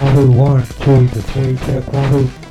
Wahoo, one, two, the three, check Wahoo.